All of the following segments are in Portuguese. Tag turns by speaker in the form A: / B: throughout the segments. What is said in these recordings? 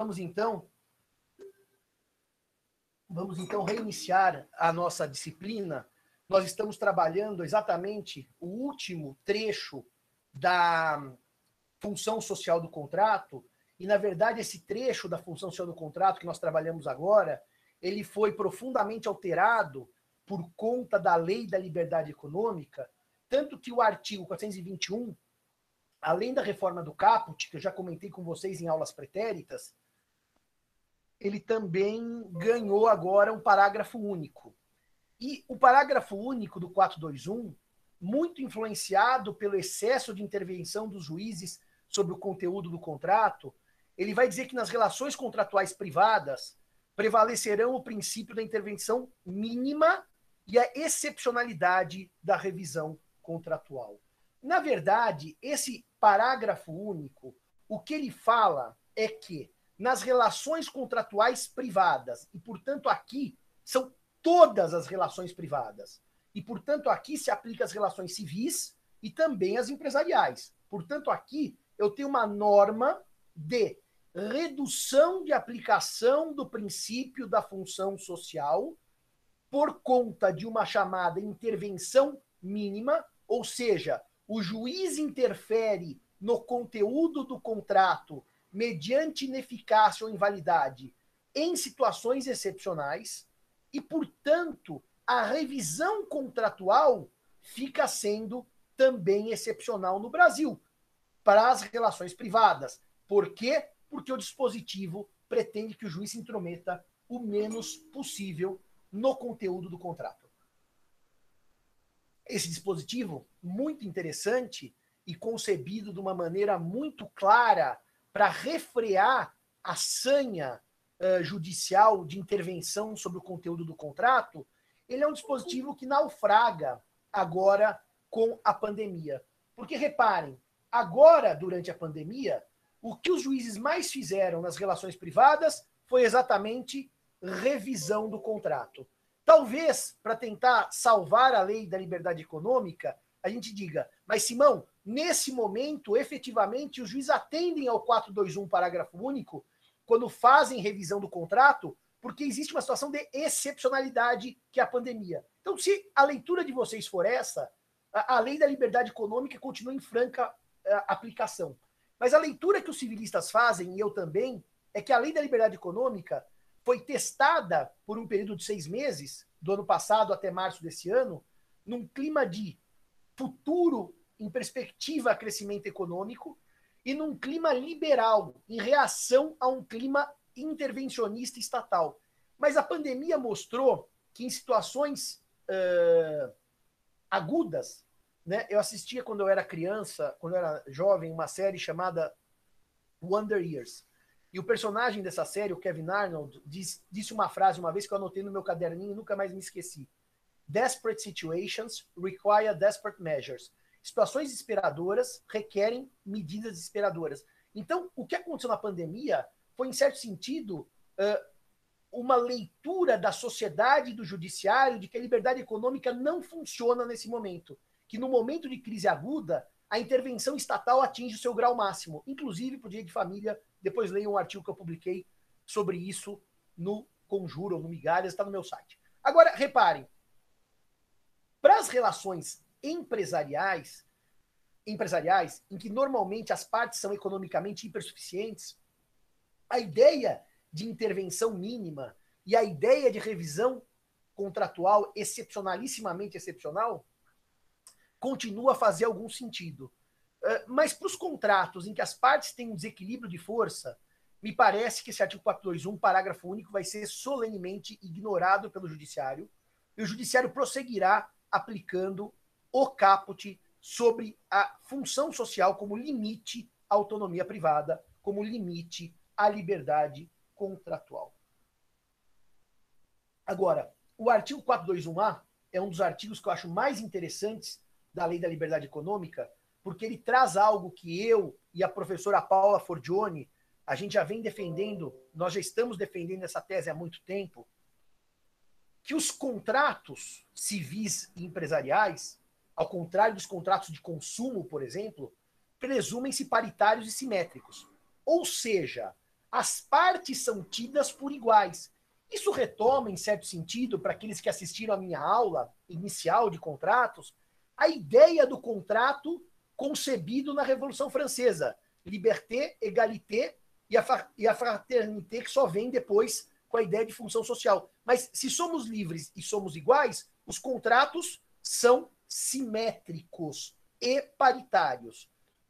A: Vamos então vamos então reiniciar a nossa disciplina. Nós estamos trabalhando exatamente o último trecho da função social do contrato, e na verdade esse trecho da função social do contrato que nós trabalhamos agora, ele foi profundamente alterado por conta da Lei da Liberdade Econômica, tanto que o artigo 421, além da reforma do caput, que eu já comentei com vocês em aulas pretéritas, ele também ganhou agora um parágrafo único. E o parágrafo único do 421, muito influenciado pelo excesso de intervenção dos juízes sobre o conteúdo do contrato, ele vai dizer que nas relações contratuais privadas prevalecerão o princípio da intervenção mínima e a excepcionalidade da revisão contratual. Na verdade, esse parágrafo único, o que ele fala é que nas relações contratuais privadas. E, portanto, aqui são todas as relações privadas. E, portanto, aqui se aplica as relações civis e também as empresariais. Portanto, aqui eu tenho uma norma de redução de aplicação do princípio da função social por conta de uma chamada intervenção mínima, ou seja, o juiz interfere no conteúdo do contrato mediante ineficácia ou invalidade em situações excepcionais e, portanto, a revisão contratual fica sendo também excepcional no Brasil para as relações privadas. Por quê? Porque o dispositivo pretende que o juiz se intrometa o menos possível no conteúdo do contrato. Esse dispositivo, muito interessante e concebido de uma maneira muito clara para refrear a sanha uh, judicial de intervenção sobre o conteúdo do contrato, ele é um dispositivo que naufraga agora com a pandemia. Porque reparem, agora, durante a pandemia, o que os juízes mais fizeram nas relações privadas foi exatamente revisão do contrato. Talvez, para tentar salvar a lei da liberdade econômica, a gente diga, mas Simão, Nesse momento, efetivamente, os juízes atendem ao 421, parágrafo único, quando fazem revisão do contrato, porque existe uma situação de excepcionalidade que é a pandemia. Então, se a leitura de vocês for essa, a, lei da liberdade econômica continua em franca eh, aplicação. Mas a leitura que os civilistas fazem, e eu também, é que a lei da liberdade econômica foi testada por um período de seis meses, do ano passado até março desse ano, num clima de futuro em perspectiva a crescimento econômico e num clima liberal, em reação a um clima intervencionista estatal. Mas a pandemia mostrou que em situações uh, agudas, né, eu assistia quando eu era criança, quando eu era jovem, uma série chamada Wonder Years. E o personagem dessa série, o Kevin Arnold, diz, disse uma frase uma vez que eu anotei no meu caderninho e nunca mais me esqueci. Desperate situations require desperate measures. Situações desesperadoras requerem medidas desesperadoras. Então, o que aconteceu na pandemia foi, em certo sentido, uma leitura da sociedade do judiciário de que a liberdade econômica não funciona nesse momento. Que no momento de crise aguda, a intervenção estatal atinge o seu grau máximo. Inclusive, para o Dia de Família, depois leiam um artigo que eu publiquei sobre isso no Conjuro, no Migalhas, está no meu site. Agora, reparem, para as relações empresariais, empresariais em que normalmente as partes são economicamente hipersuficientes, a ideia de intervenção mínima e a ideia de revisão contratual excepcionalissimamente excepcional continua a fazer algum sentido. Mas para os contratos em que as partes têm um desequilíbrio de força, me parece que esse artigo 421, parágrafo único, vai ser solenemente ignorado pelo Judiciário e o Judiciário prosseguirá aplicando o caput sobre a função social como limite à autonomia privada, como limite à liberdade contratual. Agora, o artigo 421A é um dos artigos que eu acho mais interessantes da Lei da Liberdade Econômica, porque ele traz algo que eu e a professora Paula Forgione, a gente já vem defendendo, nós já estamos defendendo essa tese há muito tempo, que os contratos civis e empresariais ao contrário dos contratos de consumo, por exemplo, presumem-se paritários e simétricos. Ou seja, as partes são tidas por iguais. Isso retoma, em certo sentido, para aqueles que assistiram à minha aula inicial de contratos, a ideia do contrato concebido na Revolução Francesa. Liberté, égalité e a, fraternité que só vem depois com a ideia de função social. Mas se somos livres e somos iguais, os contratos são simétricos e paritários.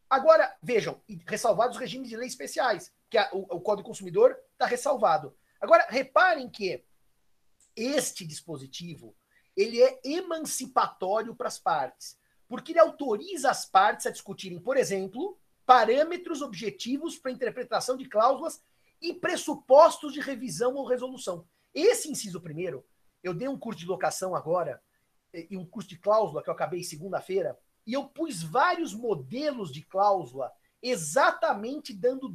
A: Agora, vejam, ressalvados os regimes de leis especiais, que a, o, o Código Consumidor está ressalvado. Agora, reparem que este dispositivo ele é emancipatório para as partes, porque ele autoriza as partes a discutirem, por exemplo, parâmetros objetivos para interpretação de cláusulas e pressupostos de revisão ou resolução. Esse inciso primeiro, eu dei um curso de locação agora, e um curso de cláusula que eu acabei segunda-feira, e eu pus vários modelos de cláusula exatamente dando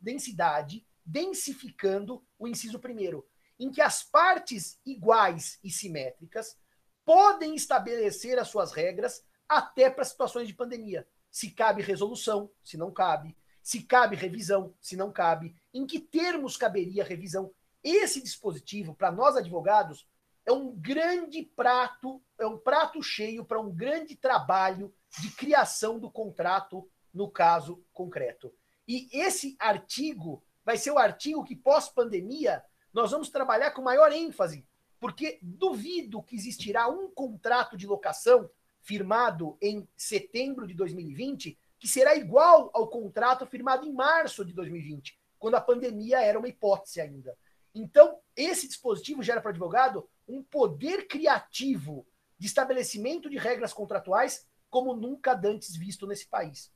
A: densidade densificando o inciso primeiro, em que as partes iguais e simétricas podem estabelecer as suas regras até para situações de pandemia. Se cabe resolução, se não cabe, se cabe revisão, se não cabe, em que termos caberia revisão. Esse dispositivo, para nós advogados, é um grande prato, é um prato cheio para um grande trabalho de criação do contrato no caso concreto. E esse artigo vai ser o artigo que, pós-pandemia, nós vamos trabalhar com maior ênfase, porque duvido que existirá um contrato de locação firmado em setembro de 2020 que será igual ao contrato firmado em março de 2020, quando a pandemia era uma hipótese ainda. Então, esse dispositivo gera para o advogado um poder criativo de estabelecimento de regras contratuais como nunca antes visto nesse país.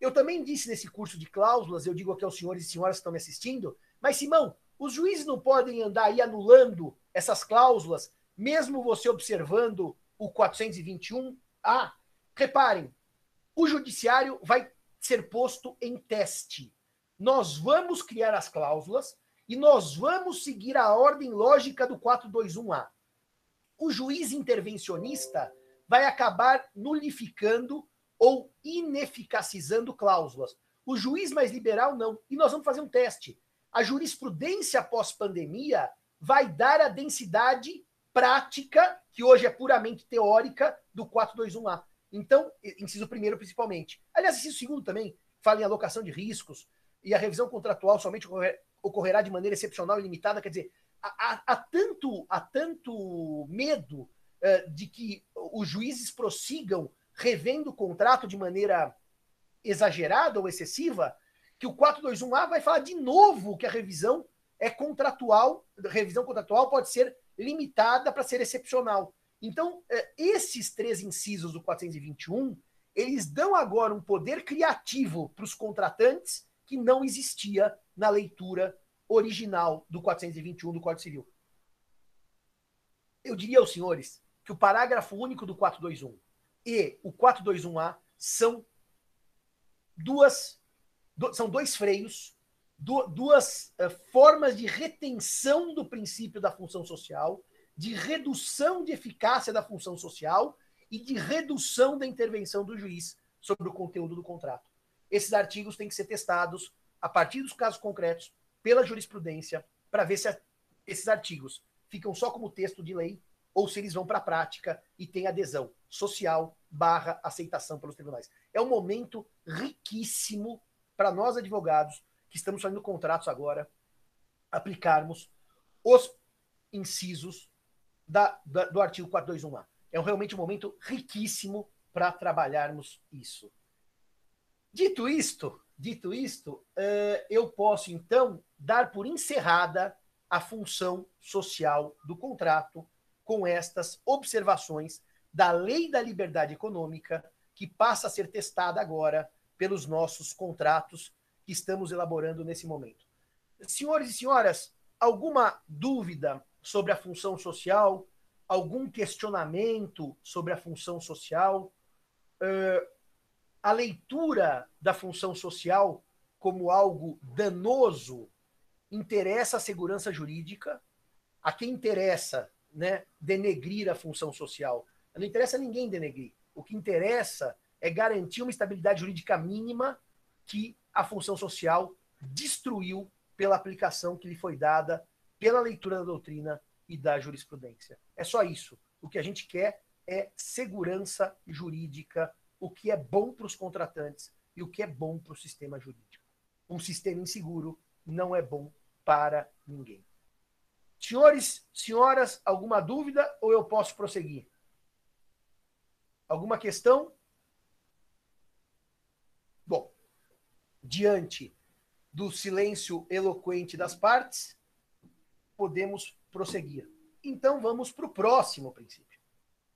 A: Eu também disse nesse curso de cláusulas, eu digo aqui aos senhores e senhoras que estão me assistindo, mas Simão, os juízes não podem andar aí anulando essas cláusulas, mesmo você observando o 421A? Ah, reparem, o judiciário vai ser posto em teste. Nós vamos criar as cláusulas e nós vamos seguir a ordem lógica do 421A. O juiz intervencionista vai acabar nulificando ou ineficacizando cláusulas. O juiz mais liberal, não. E nós vamos fazer um teste. A jurisprudência pós-pandemia vai dar a densidade prática, que hoje é puramente teórica, do 421A. Então, inciso primeiro, principalmente. Aliás, inciso segundo também, fala em alocação de riscos, e a revisão contratual somente ocorrerá de maneira excepcional e limitada. Quer dizer, há, há, tanto, há tanto medo uh, de que os juízes prossigam revendo o contrato de maneira exagerada ou excessiva, que o 421A vai falar de novo que a revisão é contratual, revisão contratual pode ser limitada para ser excepcional. Então, é, esses três incisos do 421, eles dão agora um poder criativo para os contratantes que não existia na leitura original do 421 do Código Civil. Eu diria aos senhores que o parágrafo único do 421 e o 421A são duas são dois freios, duas uh, formas de retenção do princípio da função social, de redução de eficácia da função social e de redução da intervenção do juiz sobre o conteúdo do contrato. Esses artigos têm que ser testados a partir dos casos concretos pela jurisprudência para ver se esses artigos ficam só como texto de lei ou se eles vão para a prática e têm adesão social barra aceitação pelos tribunais. É um momento riquíssimo para nós advogados que estamos fazendo contratos agora aplicarmos os incisos da, da, do artigo 421A. É realmente um momento riquíssimo para trabalharmos isso. Dito isto, dito isto, uh, eu posso então dar por encerrada a função social do contrato com estas observações da lei da liberdade econômica, que passa a ser testada agora pelos nossos contratos que estamos elaborando nesse momento. Senhores e senhoras, alguma dúvida sobre a função social? Algum questionamento sobre a função social? Uh, a leitura da função social como algo danoso interessa a segurança jurídica? A quem interessa né, denegrir a função social. Não interessa ninguém denegrir. O que interessa é garantir uma estabilidade jurídica mínima que a função social destruiu pela aplicação que lhe foi dada pela leitura da doutrina e da jurisprudência. É só isso. O que a gente quer é segurança jurídica, o que é bom para os contratantes e o que é bom para o sistema jurídico. Um sistema inseguro não é bom para ninguém. Senhores, senhoras, alguma dúvida ou eu posso prosseguir? Alguma questão? Bom, diante do silêncio eloquente das partes, podemos prosseguir. Então vamos para o próximo princípio.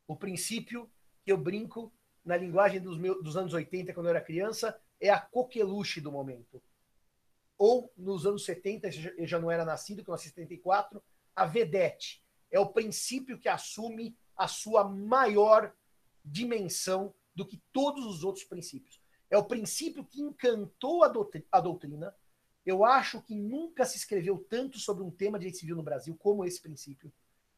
A: O princípio que eu brinco na linguagem dos, meus, dos anos 80, quando eu era criança, é a coqueluche do momento. Ou nos anos 70, eu já não era nascido, que eu nasci em 74, a vedete. É o princípio que assume a sua maior dimensão do que todos os outros princípios. É o princípio que encantou a doutrina. Eu acho que nunca se escreveu tanto sobre um tema de direito civil no Brasil como esse princípio.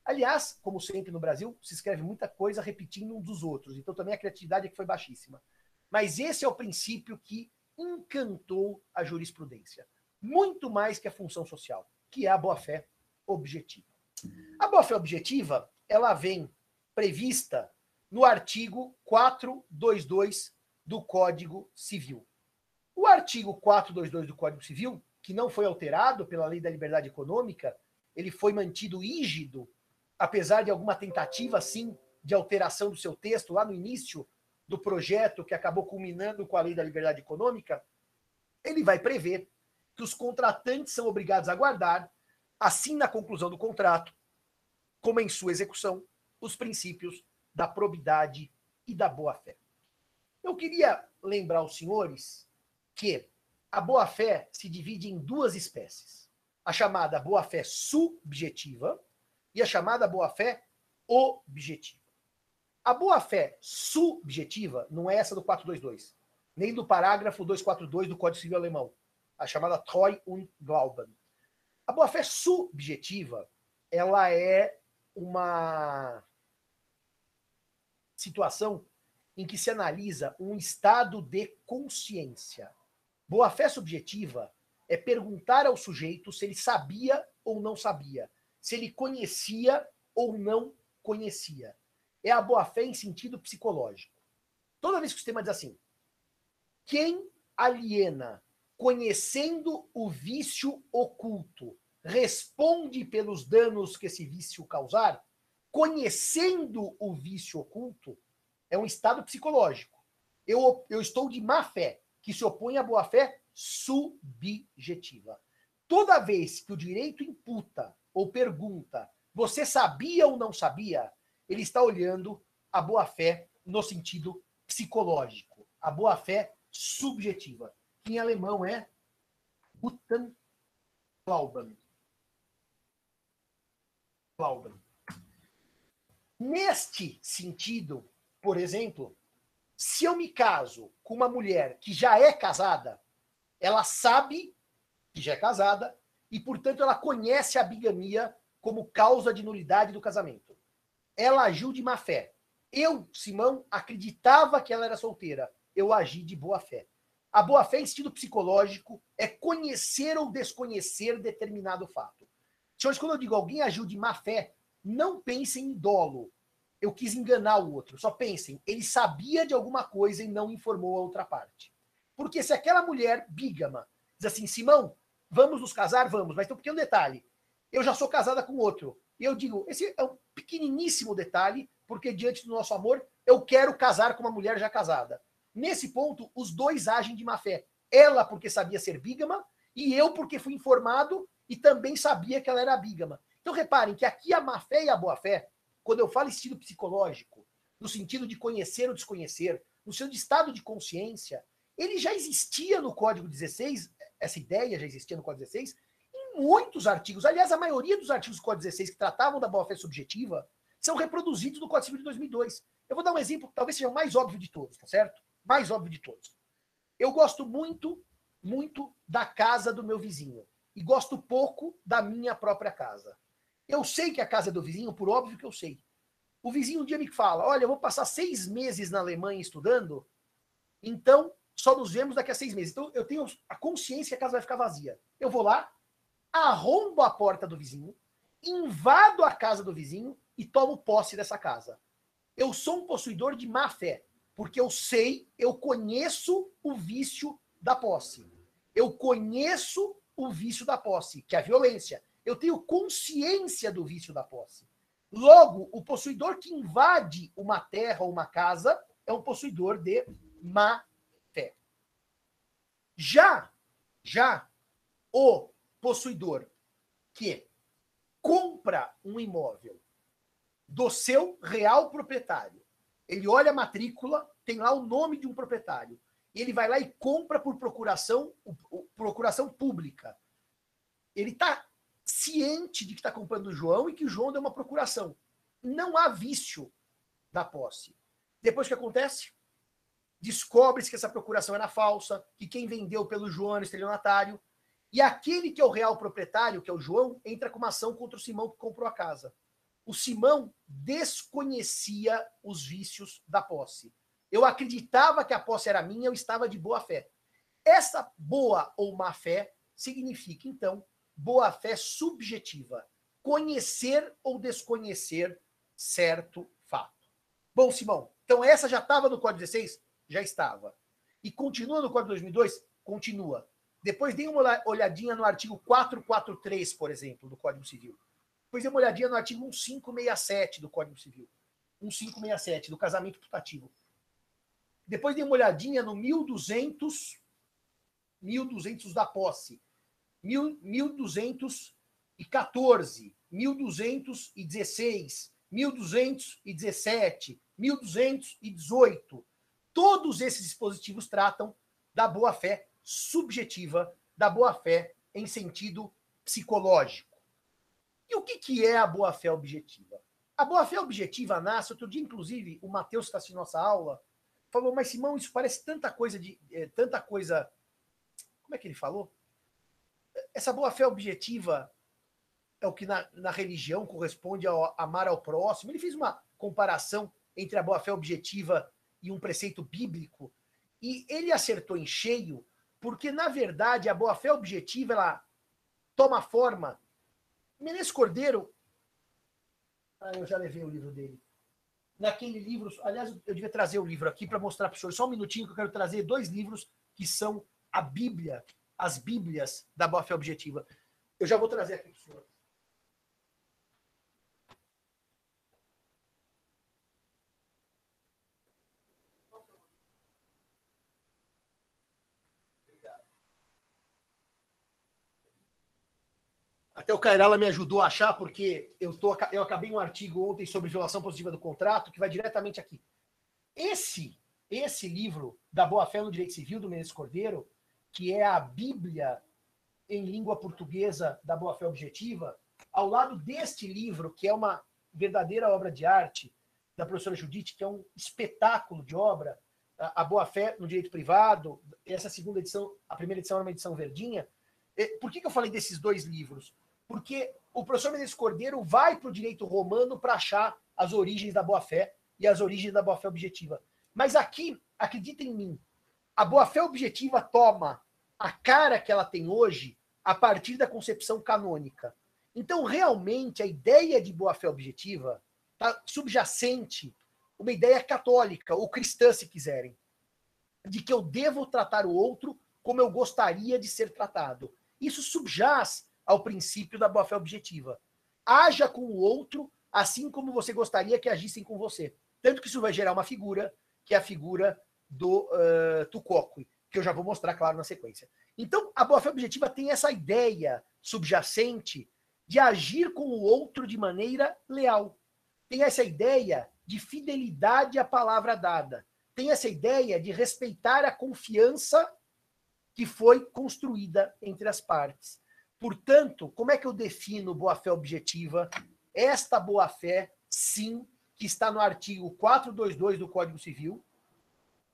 A: Aliás, como sempre no Brasil, se escreve muita coisa repetindo um dos outros. Então também a criatividade é que foi baixíssima. Mas esse é o princípio que encantou a jurisprudência. Muito mais que a função social, que é a boa-fé objetiva. A boa-fé objetiva, ela vem prevista no artigo 422 do Código Civil. O artigo 422 do Código Civil, que não foi alterado pela Lei da Liberdade Econômica, ele foi mantido rígido apesar de alguma tentativa, sim, de alteração do seu texto lá no início do projeto que acabou culminando com a Lei da Liberdade Econômica, ele vai prever que os contratantes são obrigados a guardar, assim na conclusão do contrato, como em sua execução, os princípios da probidade e da boa-fé. Eu queria lembrar aos senhores que a boa-fé se divide em duas espécies. A chamada boa-fé subjetiva, e a chamada boa-fé objetiva. A boa-fé subjetiva não é essa do 422, nem do parágrafo 242 do Código Civil Alemão, a chamada Treu und Glauben. A boa-fé subjetiva, ela é uma situação em que se analisa um estado de consciência. Boa-fé subjetiva é perguntar ao sujeito se ele sabia ou não sabia, se ele conhecia ou não conhecia. É a boa-fé em sentido psicológico. Toda vez que o sistema diz assim, quem aliena conhecendo o vício oculto responde pelos danos que esse vício causar, conhecendo o vício oculto, é um estado psicológico. Eu, eu estou de má fé, que se opõe à boa fé subjetiva. Toda vez que o direito imputa ou pergunta, você sabia ou não sabia? Ele está olhando a boa-fé no sentido psicológico, a boa-fé subjetiva, que em alemão é Guten Glauben. Glauben. Neste sentido, por exemplo, se eu me caso com uma mulher que já é casada, ela sabe que já é casada, e, portanto, ela conhece a bigamia como causa de nulidade do casamento. Ela agiu de má fé. Eu, Simão, acreditava que ela era solteira. Eu agi de boa fé. A boa fé, em sentido psicológico, é conhecer ou desconhecer determinado fato. Senhores, quando eu digo alguém agiu de má fé, não pensem em dolo. Eu quis enganar o outro. Só pensem, ele sabia de alguma coisa e não informou a outra parte. Porque se aquela mulher bígama diz assim, Simão, Vamos nos casar? Vamos. Mas tem um pequeno detalhe. Eu já sou casada com outro. E eu digo, esse é um pequeniníssimo detalhe, porque diante do nosso amor, eu quero casar com uma mulher já casada. Nesse ponto, os dois agem de má fé. Ela porque sabia ser bígama, e eu porque fui informado e também sabia que ela era bígama. Então reparem que aqui a má fé e a boa fé, quando eu falo em sentido psicológico, no sentido de conhecer ou desconhecer, no de estado de consciência, ele já existia no Código 16 essa ideia já existia no Código 16, em muitos artigos. Aliás, a maioria dos artigos do Código 16 que tratavam da boa-fé subjetiva são reproduzidos no Código Civil de 2002. Eu vou dar um exemplo que talvez seja o mais óbvio de todos, tá certo? Mais óbvio de todos. Eu gosto muito, muito da casa do meu vizinho. E gosto pouco da minha própria casa. Eu sei que a casa é do vizinho, por óbvio que eu sei. O vizinho um dia me fala: Olha, eu vou passar seis meses na Alemanha estudando, então só nos vemos daqui a seis meses. Então eu tenho a consciência que a casa vai ficar vazia. Eu vou lá, arrombo a porta do vizinho, invado a casa do vizinho e tomo posse dessa casa. Eu sou um possuidor de má fé, porque eu sei, eu conheço o vício da posse. Eu conheço o vício da posse, que é a violência. Eu tenho consciência do vício da posse. Logo, o possuidor que invade uma terra ou uma casa é um possuidor de má. Já, já o possuidor que compra um imóvel do seu real proprietário, ele olha a matrícula, tem lá o nome de um proprietário, ele vai lá e compra por procuração, procuração pública. Ele está ciente de que está comprando o João e que o João deu uma procuração. Não há vício da posse. Depois o que acontece? Descobre-se que essa procuração era falsa, que quem vendeu pelo João era estelionatário, e aquele que é o real proprietário, que é o João, entra com uma ação contra o Simão que comprou a casa. O Simão desconhecia os vícios da posse. Eu acreditava que a posse era minha, eu estava de boa fé. Essa boa ou má fé significa, então, boa fé subjetiva. Conhecer ou desconhecer certo fato. Bom, Simão, então essa já estava no Código 16? Já estava. E continua no Código 2002? Continua. Depois dê uma olhadinha no artigo 443, por exemplo, do Código Civil. Depois dê uma olhadinha no artigo 1567 do Código Civil. 1567, do casamento putativo. Depois dê uma olhadinha no 1200, 1200 da posse. 1214, 1216, 1217, 1218. Todos esses dispositivos tratam da boa-fé subjetiva, da boa-fé em sentido psicológico. E o que, que é a boa-fé objetiva? A boa-fé objetiva nasce, outro dia, inclusive, o Matheus que está assistindo nossa aula, falou, mas Simão, isso parece tanta coisa de. É, tanta coisa. Como é que ele falou? essa boa-fé objetiva é o que na, na religião corresponde ao amar ao próximo. Ele fez uma comparação entre a boa-fé objetiva e um preceito bíblico, e ele acertou em cheio, porque, na verdade, a boa-fé objetiva ela toma forma. Menezes Cordeiro. Ah, eu já levei o livro dele. Naquele livro, aliás, eu devia trazer o livro aqui para mostrar para o senhor. Só um minutinho que eu quero trazer dois livros que são a Bíblia as Bíblias da boa fé objetiva. Eu já vou trazer aqui para o senhor. Até o Cairala me ajudou a achar, porque eu, tô, eu acabei um artigo ontem sobre violação positiva do contrato, que vai diretamente aqui. Esse, esse livro da boa-fé no direito civil, do Menezes Cordeiro, que é a Bíblia em língua portuguesa da Boa Fé Objetiva, ao lado deste livro, que é uma verdadeira obra de arte da professora Judite, que é um espetáculo de obra, a Boa Fé no Direito Privado, essa segunda edição, a primeira edição era uma edição verdinha. Por que, que eu falei desses dois livros? Porque o professor Menezes Cordeiro vai para o direito romano para achar as origens da Boa Fé e as origens da Boa Fé Objetiva. Mas aqui, acredita em mim, a boa-fé objetiva toma a cara que ela tem hoje a partir da concepção canônica. Então, realmente, a ideia de boa-fé objetiva está subjacente uma ideia católica, ou cristã, se quiserem, de que eu devo tratar o outro como eu gostaria de ser tratado. Isso subjaz ao princípio da boa-fé objetiva. Haja com o outro assim como você gostaria que agissem com você. Tanto que isso vai gerar uma figura, que é a figura do uh, Tukokui, que eu já vou mostrar, claro, na sequência. Então, a boa-fé objetiva tem essa ideia subjacente de agir com o outro de maneira leal. Tem essa ideia de fidelidade à palavra dada. Tem essa ideia de respeitar a confiança que foi construída entre as partes. Portanto, como é que eu defino boa-fé objetiva? Esta boa-fé, sim, que está no artigo 422 do Código Civil,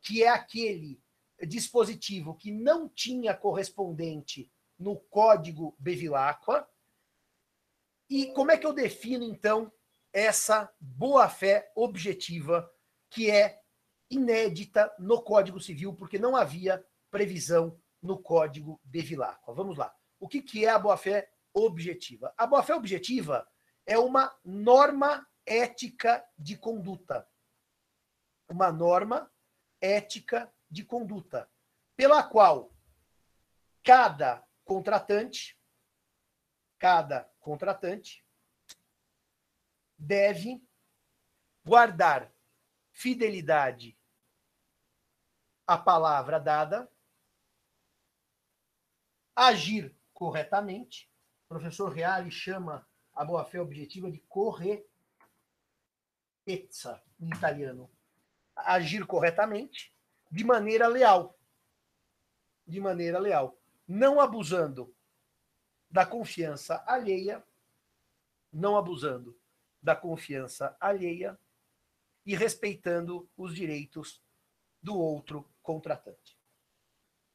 A: que é aquele dispositivo que não tinha correspondente no código Bevilacqua. E como é que eu defino, então, essa boa-fé objetiva que é inédita no Código Civil, porque não havia previsão no Código Bevilacqua? Vamos lá. O que, que é a boa-fé objetiva. A boa-fé objetiva é uma norma ética de conduta. Uma norma ética de conduta, pela qual cada contratante, cada contratante deve guardar fidelidade à palavra dada, agir corretamente. O professor Reale chama a boa-fé objetiva de corretezza, em italiano. Agir corretamente, de maneira leal. De maneira leal. Não abusando da confiança alheia, não abusando da confiança alheia e respeitando os direitos do outro contratante.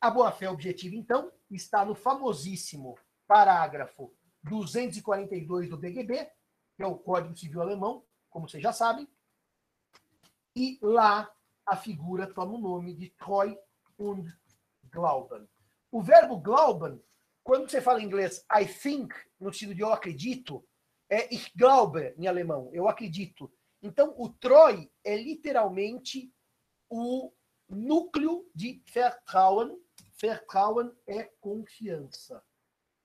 A: A boa-fé objetiva, então, está no famosíssimo parágrafo 242 do BGB, que é o Código Civil Alemão, como vocês já sabem, e lá a figura toma o nome de Treu und Glauben. O verbo Glauben, quando você fala em inglês I think, no sentido de eu acredito, é ich glaube em alemão, eu acredito. Então, o Treu é literalmente o núcleo de Vertrauen. Vertrauen é confiança.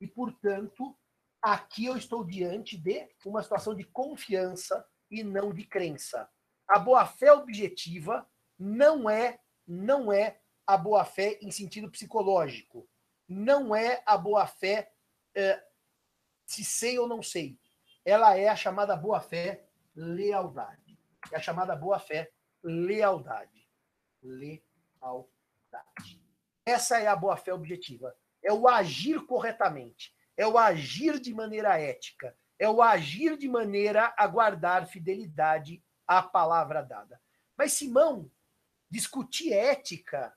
A: E, portanto, aqui eu estou diante de uma situação de confiança e não de crença. A boa-fé objetiva não é não é a boa-fé em sentido psicológico. Não é a boa-fé é, se sei ou não sei. Ela é a chamada boa-fé lealdade. É a chamada boa-fé lealdade. Lealdade. Essa é a boa-fé objetiva. É o agir corretamente é o agir de maneira ética, é o agir de maneira a guardar fidelidade à palavra dada. Mas Simão, discutir ética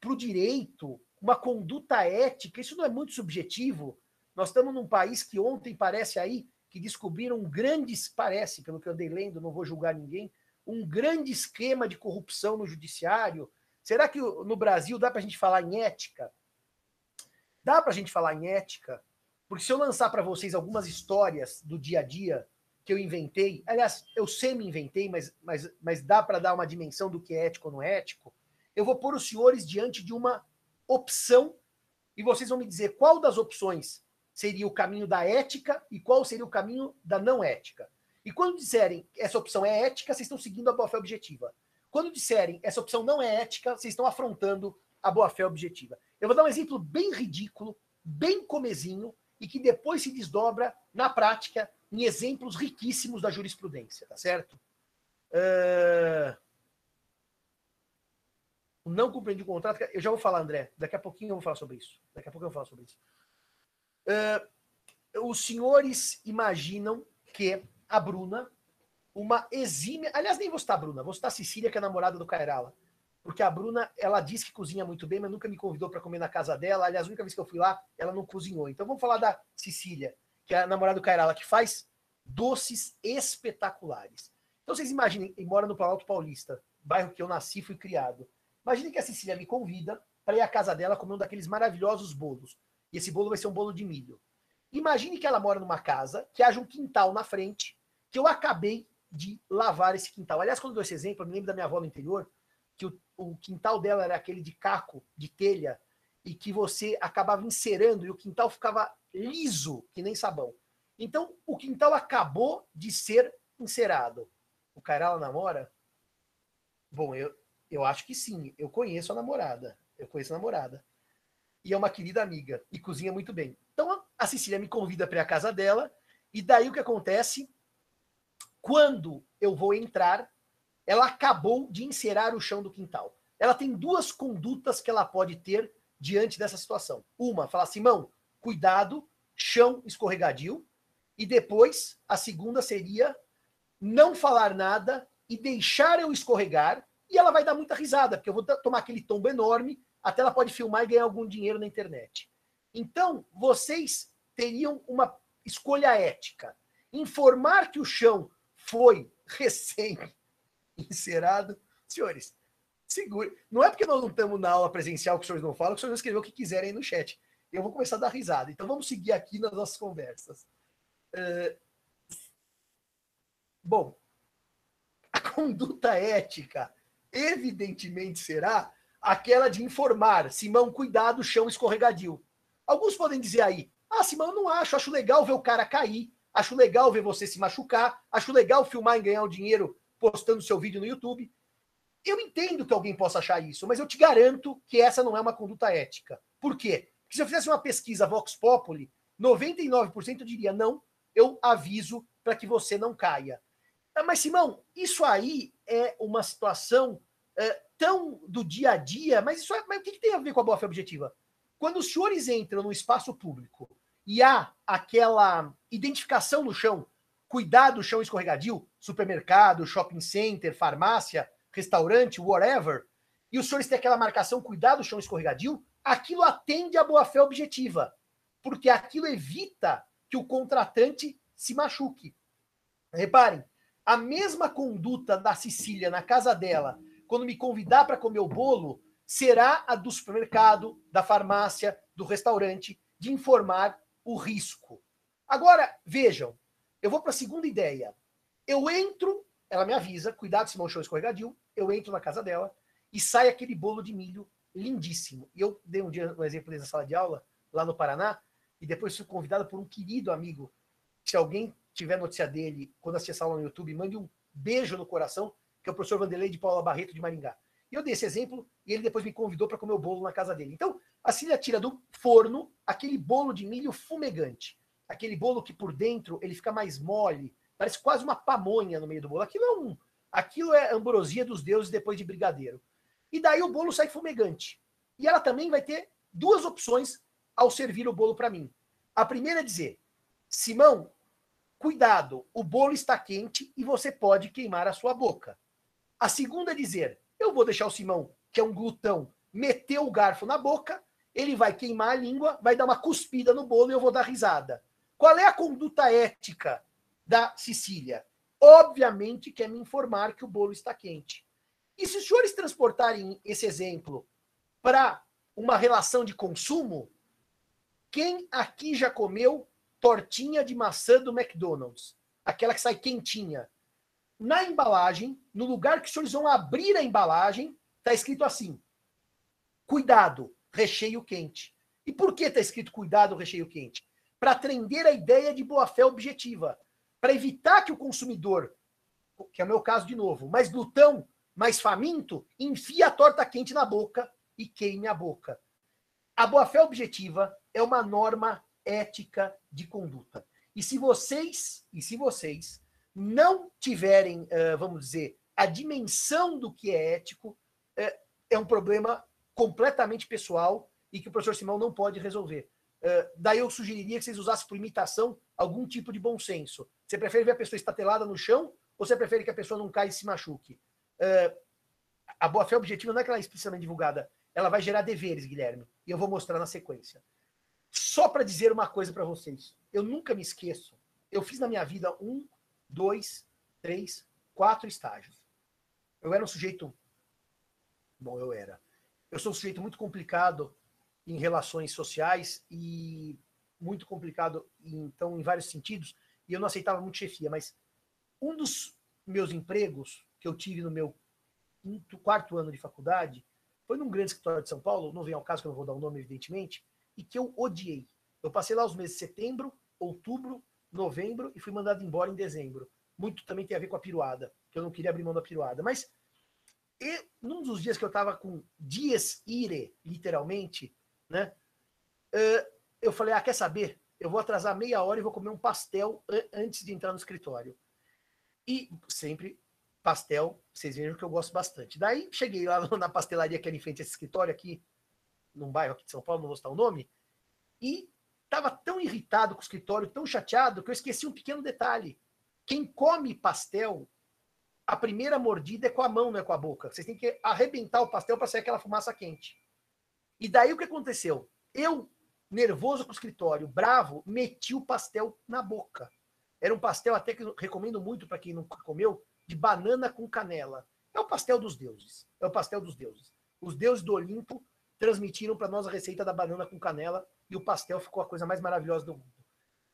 A: para o direito, uma conduta ética, isso não é muito subjetivo. Nós estamos num país que ontem parece aí que descobriram um grande, parece, pelo que eu andei lendo, não vou julgar ninguém, um grande esquema de corrupção no judiciário. Será que no Brasil dá para a gente falar em ética? Dá para a gente falar em ética? Porque se eu lançar para vocês algumas histórias do dia a dia que eu inventei, aliás, eu semi-inventei, mas, mas, mas dá para dar uma dimensão do que é ético ou não é ético, eu vou pôr os senhores diante de uma opção e vocês vão me dizer qual das opções seria o caminho da ética e qual seria o caminho da não ética. E quando disserem essa opção é ética, vocês estão seguindo a boa-fé objetiva. Quando disserem essa opção não é ética, vocês estão afrontando a boa-fé objetiva. Eu vou dar um exemplo bem ridículo, bem comezinho, e que depois se desdobra na prática em exemplos riquíssimos da jurisprudência, tá certo? Uh... Não compreendi o contrato. Eu já vou falar, André. Daqui a pouquinho eu vou falar sobre isso. Daqui a pouco eu vou falar sobre isso. Uh... Os senhores imaginam que a Bruna, uma exímia. Aliás, nem vou citar a Bruna, vou citar a Cecília, que é a namorada do Cairala porque a Bruna, ela diz que cozinha muito bem, mas nunca me convidou para comer na casa dela. Aliás, a única vez que eu fui lá, ela não cozinhou. Então vamos falar da Cecília, que é a namorada do Cairala, que faz doces espetaculares. Então vocês imaginem, e mora no Planalto Paulista, bairro que eu nasci e fui criado. Imaginem que a Cecília me convida para ir à casa dela comer um daqueles maravilhosos bolos. E esse bolo vai ser um bolo de milho. Imagine que ela mora numa casa, que haja um quintal na frente, que eu acabei de lavar esse quintal. Aliás, quando dou esse exemplo, eu me lembro da minha avó no interior, que o, o quintal dela era aquele de caco, de telha, e que você acabava encerando e o quintal ficava liso, que nem sabão. Então, o quintal acabou de ser encerado. O Cairala namora? Bom, eu, eu acho que sim. Eu conheço a namorada. Eu conheço a namorada. E é uma querida amiga. E cozinha muito bem. Então, a Cecília me convida para a casa dela. E daí o que acontece? Quando eu vou entrar, ela acabou de encerar o chão do quintal. Ela tem duas condutas que ela pode ter diante dessa situação. Uma, falar Simão, cuidado, chão escorregadio. E depois, a segunda seria não falar nada e deixar eu escorregar. E ela vai dar muita risada, porque eu vou tomar aquele tombo enorme, até ela pode filmar e ganhar algum dinheiro na internet. Então, vocês teriam uma escolha ética. Informar que o chão foi recém encerado. Senhores, segure. Não é porque nós não estamos na aula presencial que os senhores não falam, que os senhores escrever o que quiserem aí no chat. eu vou começar a dar risada. Então vamos seguir aqui nas nossas conversas. Uh, bom, a conduta ética, evidentemente, será aquela de informar, Simão, cuidado, chão escorregadio. Alguns podem dizer aí, ah, Simão, eu não acho, acho legal ver o cara cair, acho legal ver você se machucar, acho legal filmar e ganhar o dinheiro postando seu vídeo no YouTube. Eu entendo que alguém possa achar isso, mas eu te garanto que essa não é uma conduta ética. Por quê? Porque se eu fizesse uma pesquisa Vox Populi, 99% diria não, eu aviso para que você não caia. Ah, mas, Simão, isso aí é uma situação é, tão do dia a dia, mas isso é, mas o que, que tem a ver com a boa-fé objetiva? Quando os senhores entram no espaço público e há aquela identificação no chão, cuidado, chão escorregadio, supermercado, shopping center, farmácia, restaurante, whatever, e os senhores têm aquela marcação, cuidado, chão escorregadio, aquilo atende à boa-fé objetiva, porque aquilo evita que o contratante se machuque. Reparem, a mesma conduta da Cecília na casa dela, quando me convidar para comer o bolo, será a do supermercado, da farmácia, do restaurante, de informar o risco. Agora, vejam, eu vou para a segunda ideia. Eu entro, ela me avisa, cuidado, Simão Show escorregadio, eu entro na casa dela e sai aquele bolo de milho lindíssimo. E eu dei um dia um exemplo na sala de aula, lá no Paraná, e depois fui convidado por um querido amigo. Se alguém tiver notícia dele, quando assistir essa aula no YouTube, mande um beijo no coração, que é o professor Vanderlei de Paula Barreto de Maringá. Eu dei esse exemplo e ele depois me convidou para comer o bolo na casa dele. Então, a Cília tira do forno aquele bolo de milho fumegante. Aquele bolo que por dentro ele fica mais mole, parece quase uma pamonha no meio do bolo. Aquilo é um, aquilo é ambrosia dos deuses depois de brigadeiro. E daí o bolo sai fumegante. E ela também vai ter duas opções ao servir o bolo para mim. A primeira é dizer: Simão, cuidado, o bolo está quente e você pode queimar a sua boca. A segunda é dizer: eu vou deixar o Simão, que é um glutão, meter o garfo na boca, ele vai queimar a língua, vai dar uma cuspida no bolo e eu vou dar risada. Qual é a conduta ética da Sicília? Obviamente quer me informar que o bolo está quente. E se os senhores transportarem esse exemplo para uma relação de consumo, quem aqui já comeu tortinha de maçã do McDonald's? Aquela que sai quentinha na embalagem, no lugar que os senhores vão abrir a embalagem, está escrito assim: cuidado, recheio quente. E por que está escrito cuidado, recheio quente? Para atender a ideia de boa-fé objetiva. Para evitar que o consumidor, que é o meu caso de novo, mais glutão, mais faminto, enfie a torta quente na boca e queime a boca. A boa-fé objetiva é uma norma ética de conduta. E se vocês, e se vocês não tiverem, vamos dizer, a dimensão do que é ético, é um problema completamente pessoal e que o professor Simão não pode resolver. Daí eu sugeriria que vocês usassem por imitação algum tipo de bom senso. Você prefere ver a pessoa estatelada no chão ou você prefere que a pessoa não caia e se machuque? A boa-fé objetiva não é que ela é explicitamente divulgada, ela vai gerar deveres, Guilherme, e eu vou mostrar na sequência. Só para dizer uma coisa para vocês, eu nunca me esqueço, eu fiz na minha vida um dois, três, quatro estágios. Eu era um sujeito. Bom, eu era. Eu sou um sujeito muito complicado em relações sociais e muito complicado, então, em vários sentidos, e eu não aceitava muito chefia, mas um dos meus empregos que eu tive no meu quinto, quarto ano de faculdade foi num grande escritório de São Paulo, não vem ao caso que eu não vou dar o nome, evidentemente, e que eu odiei. Eu passei lá os meses de setembro, outubro, novembro e fui mandado embora em dezembro. Muito também tem a ver com a piruada, que eu não queria abrir mão da piruada. Mas e, num dos dias que eu estava com dias ire, literalmente, né? Eu falei, ah, quer saber? Eu vou atrasar meia hora e vou comer um pastel antes de entrar no escritório. E sempre pastel, vocês vejam que eu gosto bastante. Daí cheguei lá na pastelaria que era em frente a esse escritório aqui, num bairro aqui de São Paulo, não vou citar o nome, e Estava tão irritado com o escritório, tão chateado, que eu esqueci um pequeno detalhe. Quem come pastel, a primeira mordida é com a mão, não é com a boca. Vocês têm que arrebentar o pastel para sair aquela fumaça quente. E daí o que aconteceu? Eu, nervoso com o escritório, bravo, meti o pastel na boca. Era um pastel até que eu recomendo muito para quem não comeu, de banana com canela. É o pastel dos deuses. É o pastel dos deuses. Os deuses do Olimpo transmitiram para nós a receita da banana com canela e o pastel ficou a coisa mais maravilhosa do mundo.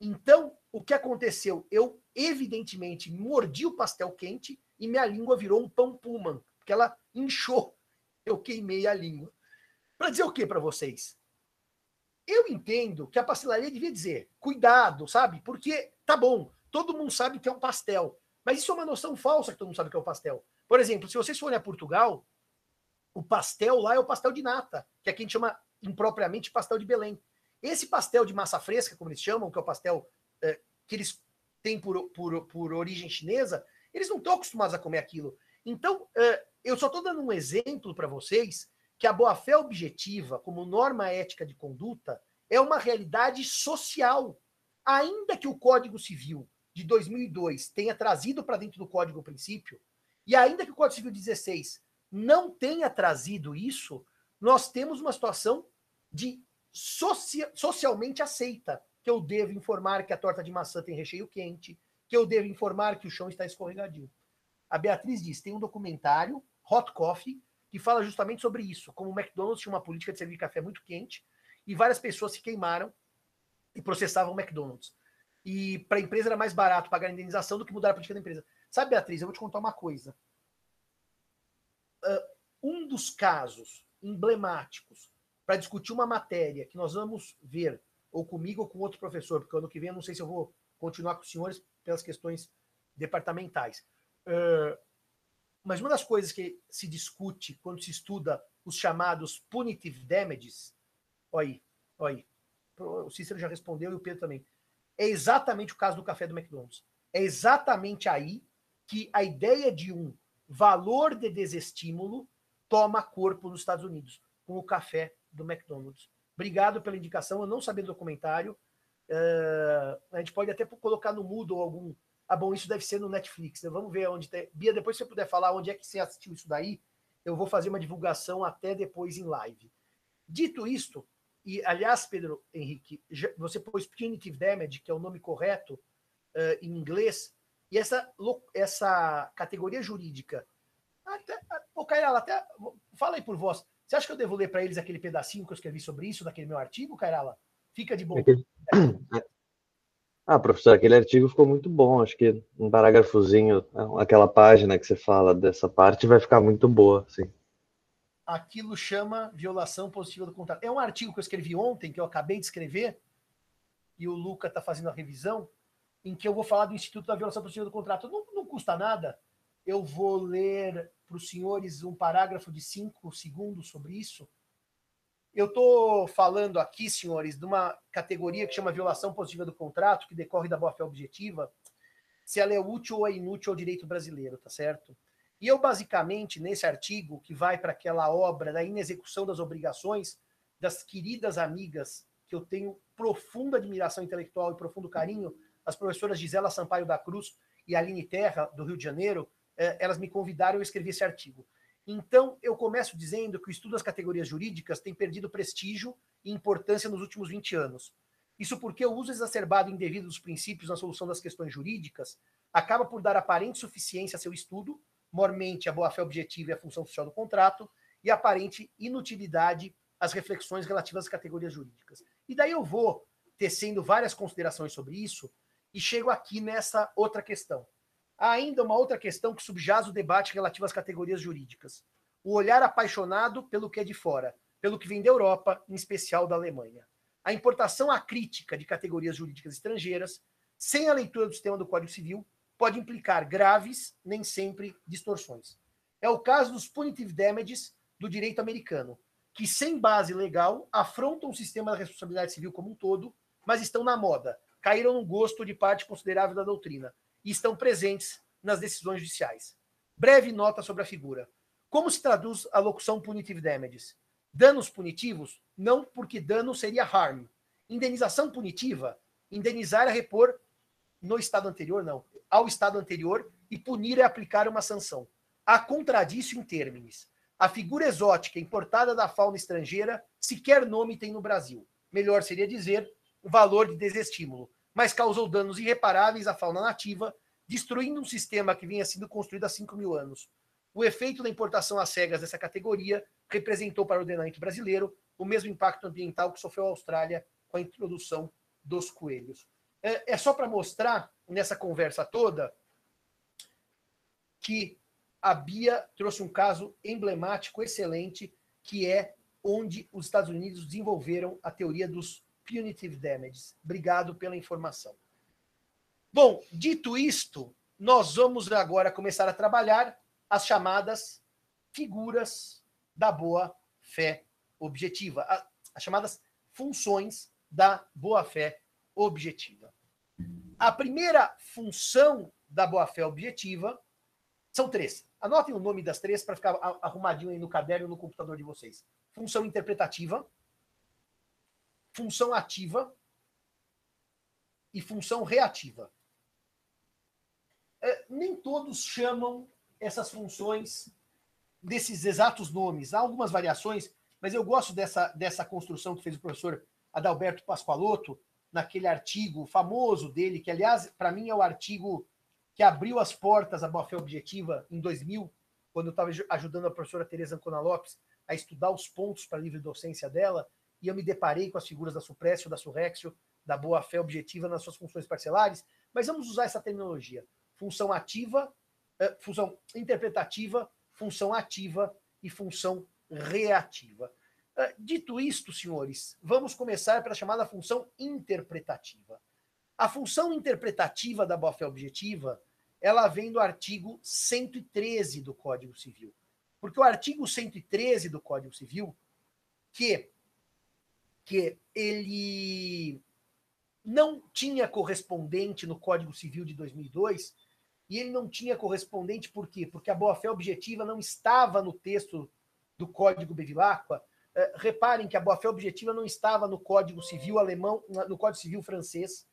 A: Então, o que aconteceu? Eu, evidentemente, mordi o pastel quente e minha língua virou um pão pullman, porque ela inchou. Eu queimei a língua. Para dizer o que para vocês? Eu entendo que a pastelaria devia dizer, cuidado, sabe? Porque tá bom, todo mundo sabe que é um pastel, mas isso é uma noção falsa que todo mundo sabe que é um pastel. Por exemplo, se vocês forem a Portugal, o pastel lá é o pastel de nata, que aqui a gente chama impropriamente pastel de Belém. Esse pastel de massa fresca, como eles chamam, que é o pastel é, que eles têm por, por, por origem chinesa, eles não estão acostumados a comer aquilo. Então, é, eu só estou dando um exemplo para vocês que a boa-fé objetiva, como norma ética de conduta, é uma realidade social. Ainda que o Código Civil de 2002 tenha trazido para dentro do Código o princípio, e ainda que o Código Civil 16 não tenha trazido isso, nós temos uma situação de socia socialmente aceita, que eu devo informar que a torta de maçã tem recheio quente, que eu devo informar que o chão está escorregadio. A Beatriz diz: tem um documentário, Hot Coffee, que fala justamente sobre isso, como o McDonald's tinha uma política de servir café muito quente e várias pessoas se queimaram e processavam o McDonald's. E para a empresa era mais barato pagar a indenização do que mudar a política da empresa. Sabe, Beatriz, eu vou te contar uma coisa. Uh, um dos casos emblemáticos para discutir uma matéria que nós vamos ver, ou comigo ou com outro professor, porque ano que vem eu não sei se eu vou continuar com os senhores pelas questões departamentais. Uh, mas uma das coisas que se discute quando se estuda os chamados punitive damages, olha aí, olha aí, o Cícero já respondeu e o Pedro também, é exatamente o caso do café do McDonald's. É exatamente aí que a ideia de um valor de desestímulo toma corpo nos Estados Unidos, com o café do McDonald's. Obrigado pela indicação, eu não sabia do documentário. Uh, a gente pode até colocar no Moodle algum ah, bom, isso deve ser no Netflix. Né? Vamos ver onde tem. Bia, depois se você puder falar onde é que você assistiu isso daí, eu vou fazer uma divulgação até depois em live. Dito isto, e aliás, Pedro Henrique, você pôs punitive damage, que é o nome correto uh, em inglês, e essa, essa categoria jurídica. Até, ô, Cairala, até fala aí por voz. Você acha que eu devo ler para eles aquele pedacinho que eu escrevi sobre isso, daquele meu artigo, Cairala? Fica de boa. Aquele...
B: Ah, professor, aquele artigo ficou muito bom. Acho que um parágrafozinho, aquela página que você fala dessa parte vai ficar muito boa, sim.
A: Aquilo chama violação positiva do contrato. É um artigo que eu escrevi ontem, que eu acabei de escrever, e o Luca está fazendo a revisão, em que eu vou falar do Instituto da Violação Positiva do Contrato. Não, não custa nada. Eu vou ler para os senhores um parágrafo de cinco segundos sobre isso eu estou falando aqui, senhores, de uma categoria que chama violação positiva do contrato, que decorre da boa-fé objetiva, se ela é útil ou é inútil ao direito brasileiro, tá certo? E eu, basicamente, nesse artigo, que vai para aquela obra da inexecução das obrigações das queridas amigas, que eu tenho profunda admiração intelectual e profundo carinho, as professoras Gisela Sampaio da Cruz e Aline Terra, do Rio de Janeiro, elas me convidaram eu escrevi esse artigo. Então, eu começo dizendo que o estudo das categorias jurídicas tem perdido prestígio e importância nos últimos 20 anos. Isso porque o uso exacerbado e indevido dos princípios na solução das questões jurídicas acaba por dar aparente suficiência a seu estudo, mormente a boa-fé objetiva e a função social do contrato, e aparente inutilidade às reflexões relativas às categorias jurídicas. E daí eu vou tecendo várias considerações sobre isso e chego aqui nessa outra questão. Há ainda uma outra questão que subjaz o debate relativo às categorias jurídicas: o olhar apaixonado pelo que é de fora, pelo que vem da Europa, em especial da Alemanha. A importação acrítica de categorias jurídicas estrangeiras, sem a leitura do sistema do Código Civil, pode implicar graves, nem sempre distorções. É o caso dos punitive damages do direito americano, que, sem base legal, afrontam o sistema da responsabilidade civil como um todo, mas estão na moda, caíram no gosto de parte considerável da doutrina, e estão presentes nas decisões judiciais. Breve nota sobre a figura. Como se traduz a locução punitive damages? Danos punitivos? Não, porque dano seria harm. Indenização punitiva? Indenizar é repor no estado anterior, não. Ao estado anterior e punir é aplicar uma sanção. Há contradício em termos. A figura exótica importada da fauna estrangeira sequer nome tem no Brasil. Melhor seria dizer o valor de desestímulo mas causou danos irreparáveis à fauna nativa, destruindo um sistema que vinha sendo construído há 5 mil anos. O efeito da importação às cegas dessa categoria representou para o ordenamento brasileiro o mesmo impacto ambiental que sofreu a Austrália com a introdução dos coelhos. É, é só para mostrar nessa conversa toda que a Bia trouxe um caso emblemático, excelente, que é onde os Estados Unidos desenvolveram a teoria dos punitive damages. Obrigado pela informação. Bom, dito isto, nós vamos agora começar a trabalhar as chamadas figuras da boa fé objetiva, as chamadas funções da boa fé objetiva. A primeira função da boa fé objetiva são três. Anotem o nome das três para ficar arrumadinho aí no caderno no computador de vocês. Função interpretativa, função ativa e função reativa. É, nem todos chamam essas funções desses exatos nomes. Há algumas variações, mas eu gosto dessa, dessa construção que fez o professor Adalberto Pascoaloto naquele artigo famoso dele, que, aliás, para mim é o artigo que abriu as portas à boa-fé objetiva em 2000, quando eu estava ajudando a professora Tereza Ancona Lopes a estudar os pontos para a livre docência dela, e eu me deparei com as figuras da Supressio, da Surrexio, da boa-fé objetiva nas suas funções parcelares, mas vamos usar essa terminologia. Função ativa, eh, função interpretativa, função ativa e função reativa. Ah, dito isto, senhores, vamos começar pela chamada função interpretativa. A função interpretativa da boa-fé objetiva, ela vem do artigo 113 do Código Civil. Porque o artigo 113 do Código Civil, que, que ele não tinha correspondente no Código Civil de 2002, e ele não tinha correspondente por quê? Porque a boa-fé objetiva não estava no texto do Código Bevilacqua, eh, reparem que a boa-fé objetiva não estava no Código Civil alemão, no Código Civil francês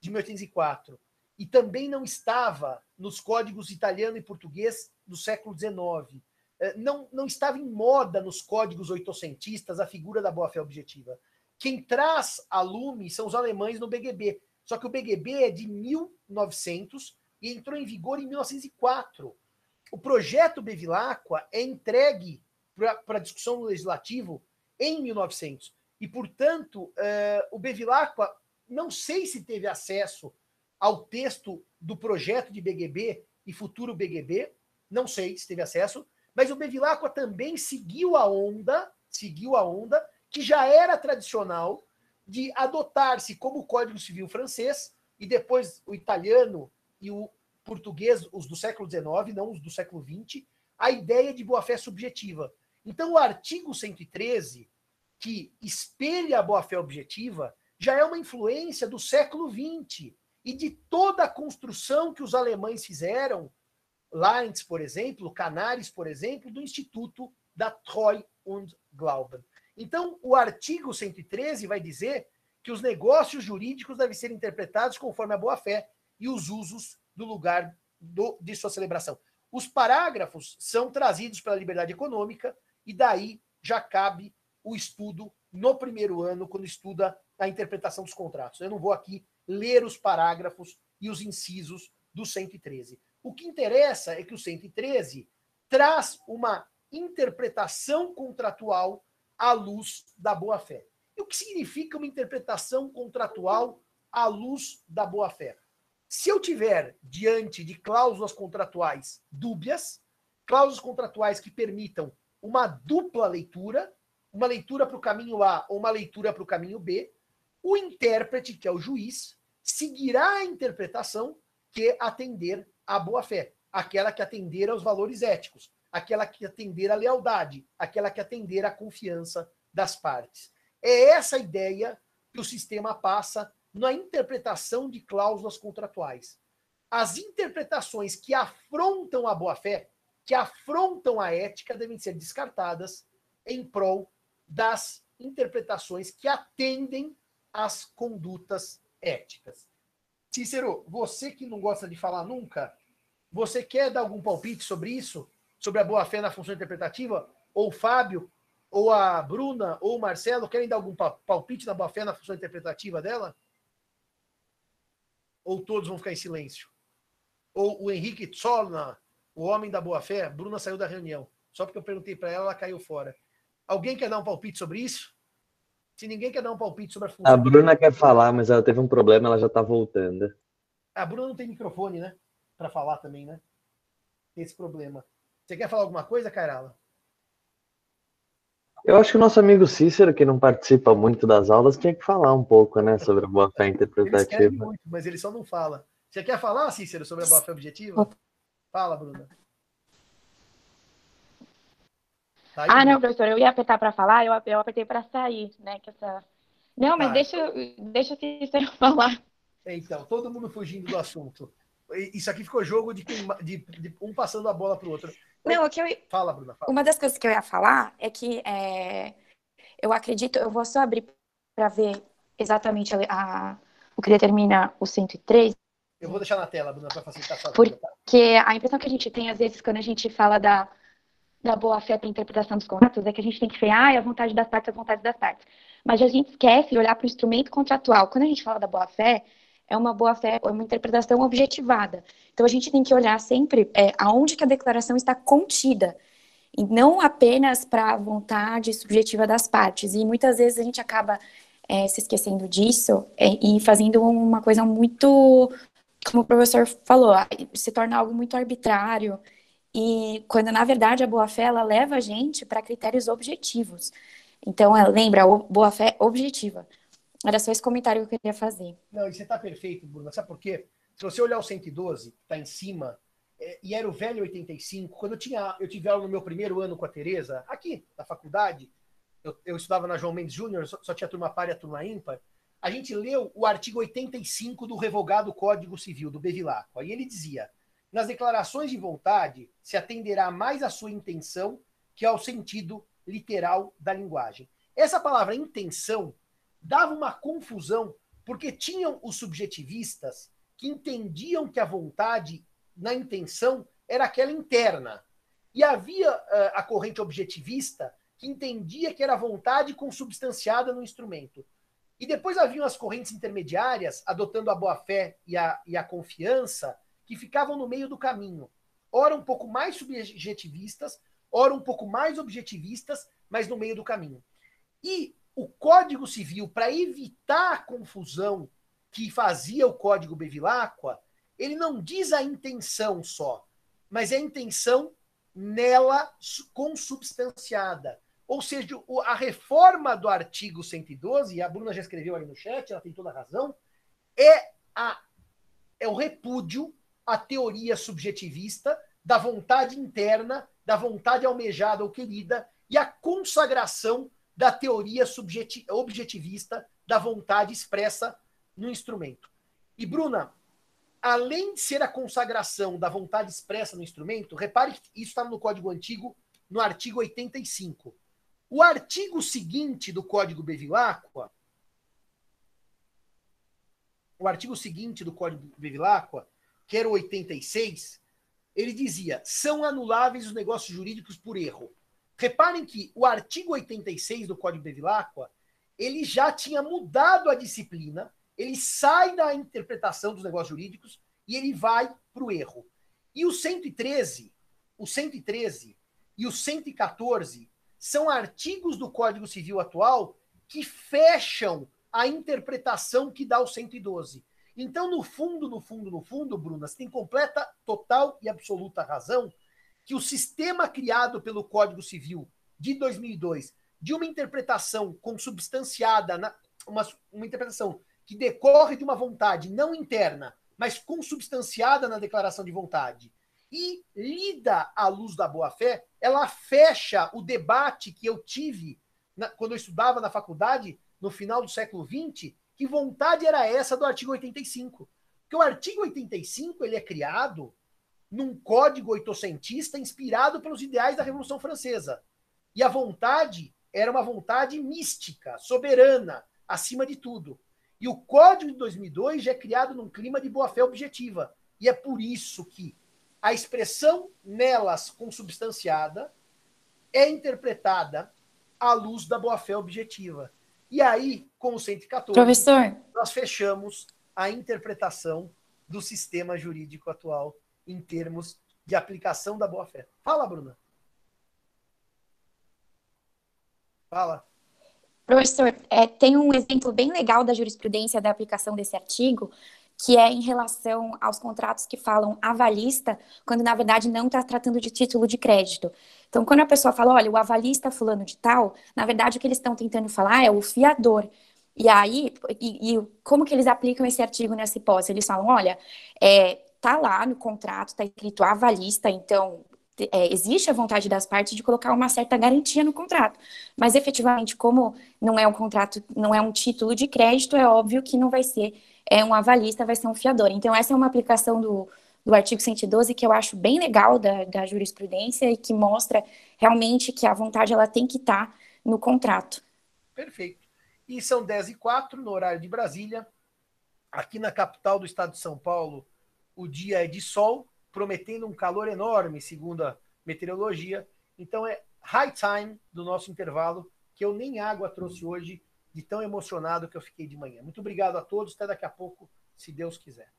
A: de 1804. E também não estava nos códigos italiano e português do século XIX. Eh, não, não estava em moda nos códigos oitocentistas a figura da boa-fé objetiva. Quem traz a lume são os alemães no BGB. Só que o BGB é de 1900 e entrou em vigor em 1904. O projeto Bevilacqua é entregue para discussão no legislativo em 1900. E, portanto, uh, o Bevilacqua, não sei se teve acesso ao texto do projeto de BGB e futuro BGB, não sei se teve acesso, mas o Bevilacqua também seguiu a onda, seguiu a onda que já era tradicional de adotar-se como o Código Civil francês e depois o italiano e o português, os do século XIX, não os do século XX, a ideia de boa-fé subjetiva. Então, o artigo 113, que espelha a boa-fé objetiva, já é uma influência do século XX e de toda a construção que os alemães fizeram, Leitz, por exemplo, Canaris, por exemplo, do Instituto da Treu und Glauben. Então, o artigo 113 vai dizer que os negócios jurídicos devem ser interpretados conforme a boa-fé e os usos do lugar do, de sua celebração. Os parágrafos são trazidos pela liberdade econômica e daí já cabe o estudo no primeiro ano, quando estuda a interpretação dos contratos. Eu não vou aqui ler os parágrafos e os incisos do 113. O que interessa é que o 113 traz uma interpretação contratual à luz da boa-fé. E o que significa uma interpretação contratual à luz da boa-fé? Se eu tiver diante de cláusulas contratuais dúbias, cláusulas contratuais que permitam uma dupla leitura, uma leitura para o caminho A ou uma leitura para o caminho B, o intérprete, que é o juiz, seguirá a interpretação que atender à boa-fé, aquela que atender aos valores éticos, aquela que atender à lealdade, aquela que atender à confiança das partes. É essa ideia que o sistema passa na interpretação de cláusulas contratuais. As interpretações que afrontam a boa-fé que afrontam a ética devem ser descartadas em prol das interpretações que atendem às condutas éticas. Cícero, você que não gosta de falar nunca, você quer dar algum palpite sobre isso? Sobre a boa-fé na função interpretativa? Ou o Fábio, ou a Bruna, ou o Marcelo querem dar algum palpite na boa-fé na função interpretativa dela? Ou todos vão ficar em silêncio? Ou o Henrique Tsolna o homem da boa fé, Bruna saiu da reunião. Só porque eu perguntei para ela, ela caiu fora. Alguém quer dar um palpite sobre isso? Se ninguém quer dar um palpite sobre a função.
B: A Bruna quer falar, mas ela teve um problema, ela já está voltando.
A: A Bruna não tem microfone, né? Para falar também, né? Tem esse problema. Você quer falar alguma coisa, Carala?
B: Eu acho que o nosso amigo Cícero, que não participa muito das aulas, tinha que falar um pouco, né, sobre a boa-fé interpretativa. Ele
A: muito, mas ele só não fala. Você quer falar, Cícero, sobre a boa-fé objetiva? Fala, Bruna.
C: Tá aí, ah, não, professor, eu ia apertar para falar, eu, eu apertei para sair, né? Que essa... Não, mas tá. deixa, deixa o Cícero falar.
A: Então, todo mundo fugindo do assunto. Isso aqui ficou jogo de, de, de um passando a bola para o outro.
C: Não, o que eu...
A: Fala, Bruna. Fala.
C: Uma das coisas que eu ia falar é que é... eu acredito, eu vou só abrir para ver exatamente a, a, o que determina o 103.
A: Eu vou deixar na tela, Bruna, para facilitar a
C: sua Porque vida, tá? a impressão que a gente tem, às vezes, quando a gente fala da, da boa-fé para interpretação dos contratos, é que a gente tem que ver, ah, é a vontade das partes, a vontade das partes. Mas a gente esquece de olhar para o instrumento contratual. Quando a gente fala da boa-fé, é uma boa-fé, é uma interpretação objetivada. Então, a gente tem que olhar sempre é, aonde que a declaração está contida, e não apenas para a vontade subjetiva das partes. E muitas vezes a gente acaba é, se esquecendo disso é, e fazendo uma coisa muito, como o professor falou, se torna algo muito arbitrário. E quando, na verdade, a boa-fé, ela leva a gente para critérios objetivos. Então, lembra, boa-fé objetiva. Era só esse comentário que eu queria fazer.
A: Não, e você está perfeito, Bruna. Sabe por quê? Se você olhar o 112, que está em cima, é, e era o velho 85, quando eu, tinha, eu tive aula no meu primeiro ano com a Tereza, aqui, na faculdade, eu, eu estudava na João Mendes Júnior, só, só, tinha turma par e a turma ímpar, a gente leu o artigo 85 do revogado Código Civil, do Bevilacqua, e ele dizia, nas declarações de vontade, se atenderá mais à sua intenção que ao sentido literal da linguagem. Essa palavra intenção dava uma confusão, porque tinham os subjetivistas que entendiam que a vontade, na intenção, era aquela interna. E havia uh, a corrente objetivista que entendia que era vontade consubstanciada no instrumento. E depois haviam as correntes intermediárias, adotando a boa-fé e a, e a confiança, que ficavam no meio do caminho. Ora um pouco mais subjetivistas, ora um pouco mais objetivistas, mas no meio do caminho. E o Código Civil, para evitar a confusão que fazia o Código Bevilacqua, ele não diz a intenção só, mas é a intenção nela consubstanciada. Ou seja, a reforma do artigo 112, e a Bruna já escreveu ali no chat, ela tem toda a razão, é, a, é o repúdio à teoria subjetivista da vontade interna, da vontade almejada ou querida, e a consagração da teoria objetivista da vontade expressa no instrumento. E, Bruna, além de ser a consagração da vontade expressa no instrumento, repare que isso está no Código Antigo, no artigo 85. O artigo seguinte do Código Bevilacqua, o artigo seguinte do Código Bevilacqua, que era o 86, ele dizia: são anuláveis os negócios jurídicos por erro. Reparem que o artigo 86 do Código de Bevilacqua, ele já tinha mudado a disciplina, ele sai da interpretação dos negócios jurídicos e ele vai para o erro. E o 113, o 113 e o 114 são artigos do Código Civil atual que fecham a interpretação que dá o 112. Então, no fundo, no fundo, no fundo, Bruna, você tem completa, total e absoluta razão que o sistema criado pelo Código Civil de 2002, de uma interpretação consubstanciada, na, uma, uma interpretação que decorre de uma vontade não interna, mas consubstanciada na declaração de vontade, e lida à luz da boa-fé, ela fecha o debate que eu tive na, quando eu estudava na faculdade, no final do século XX, que vontade era essa do artigo 85. Porque o artigo 85 ele é criado num código oitocentista inspirado pelos ideais da Revolução Francesa. E a vontade era uma vontade mística, soberana, acima de tudo. E o Código de 2002 já é criado num clima de boa-fé objetiva. E é por isso que a expressão nelas consubstanciada é interpretada à luz da boa-fé objetiva. E aí, com o 114,
C: Professor.
A: nós fechamos a interpretação do sistema jurídico atual em termos de aplicação da boa-fé. Fala, Bruna. Fala.
C: Professor, é, tem um exemplo bem legal da jurisprudência da aplicação desse artigo, que é em relação aos contratos que falam avalista, quando na verdade não está tratando de título de crédito. Então, quando a pessoa fala, olha, o avalista fulano de tal, na verdade o que eles estão tentando falar é o fiador. E aí, e, e, como que eles aplicam esse artigo nessa hipótese? Eles falam, olha, é, tá lá no contrato, tá escrito avalista, então é, existe a vontade das partes de colocar uma certa garantia no contrato. Mas efetivamente, como não é um contrato, não é um título de crédito, é óbvio que não vai ser é um avalista, vai ser um fiador. Então, essa é uma aplicação do, do artigo 112 que eu acho bem legal da, da jurisprudência e que mostra realmente que a vontade ela tem que estar tá no contrato.
A: Perfeito. E são 10 e 4 no horário de Brasília. Aqui na capital do estado de São Paulo, o dia é de sol, prometendo um calor enorme, segundo a meteorologia. Então é high time do nosso intervalo, que eu nem água trouxe hoje, de tão emocionado que eu fiquei de manhã. Muito obrigado a todos, até daqui a pouco, se Deus quiser.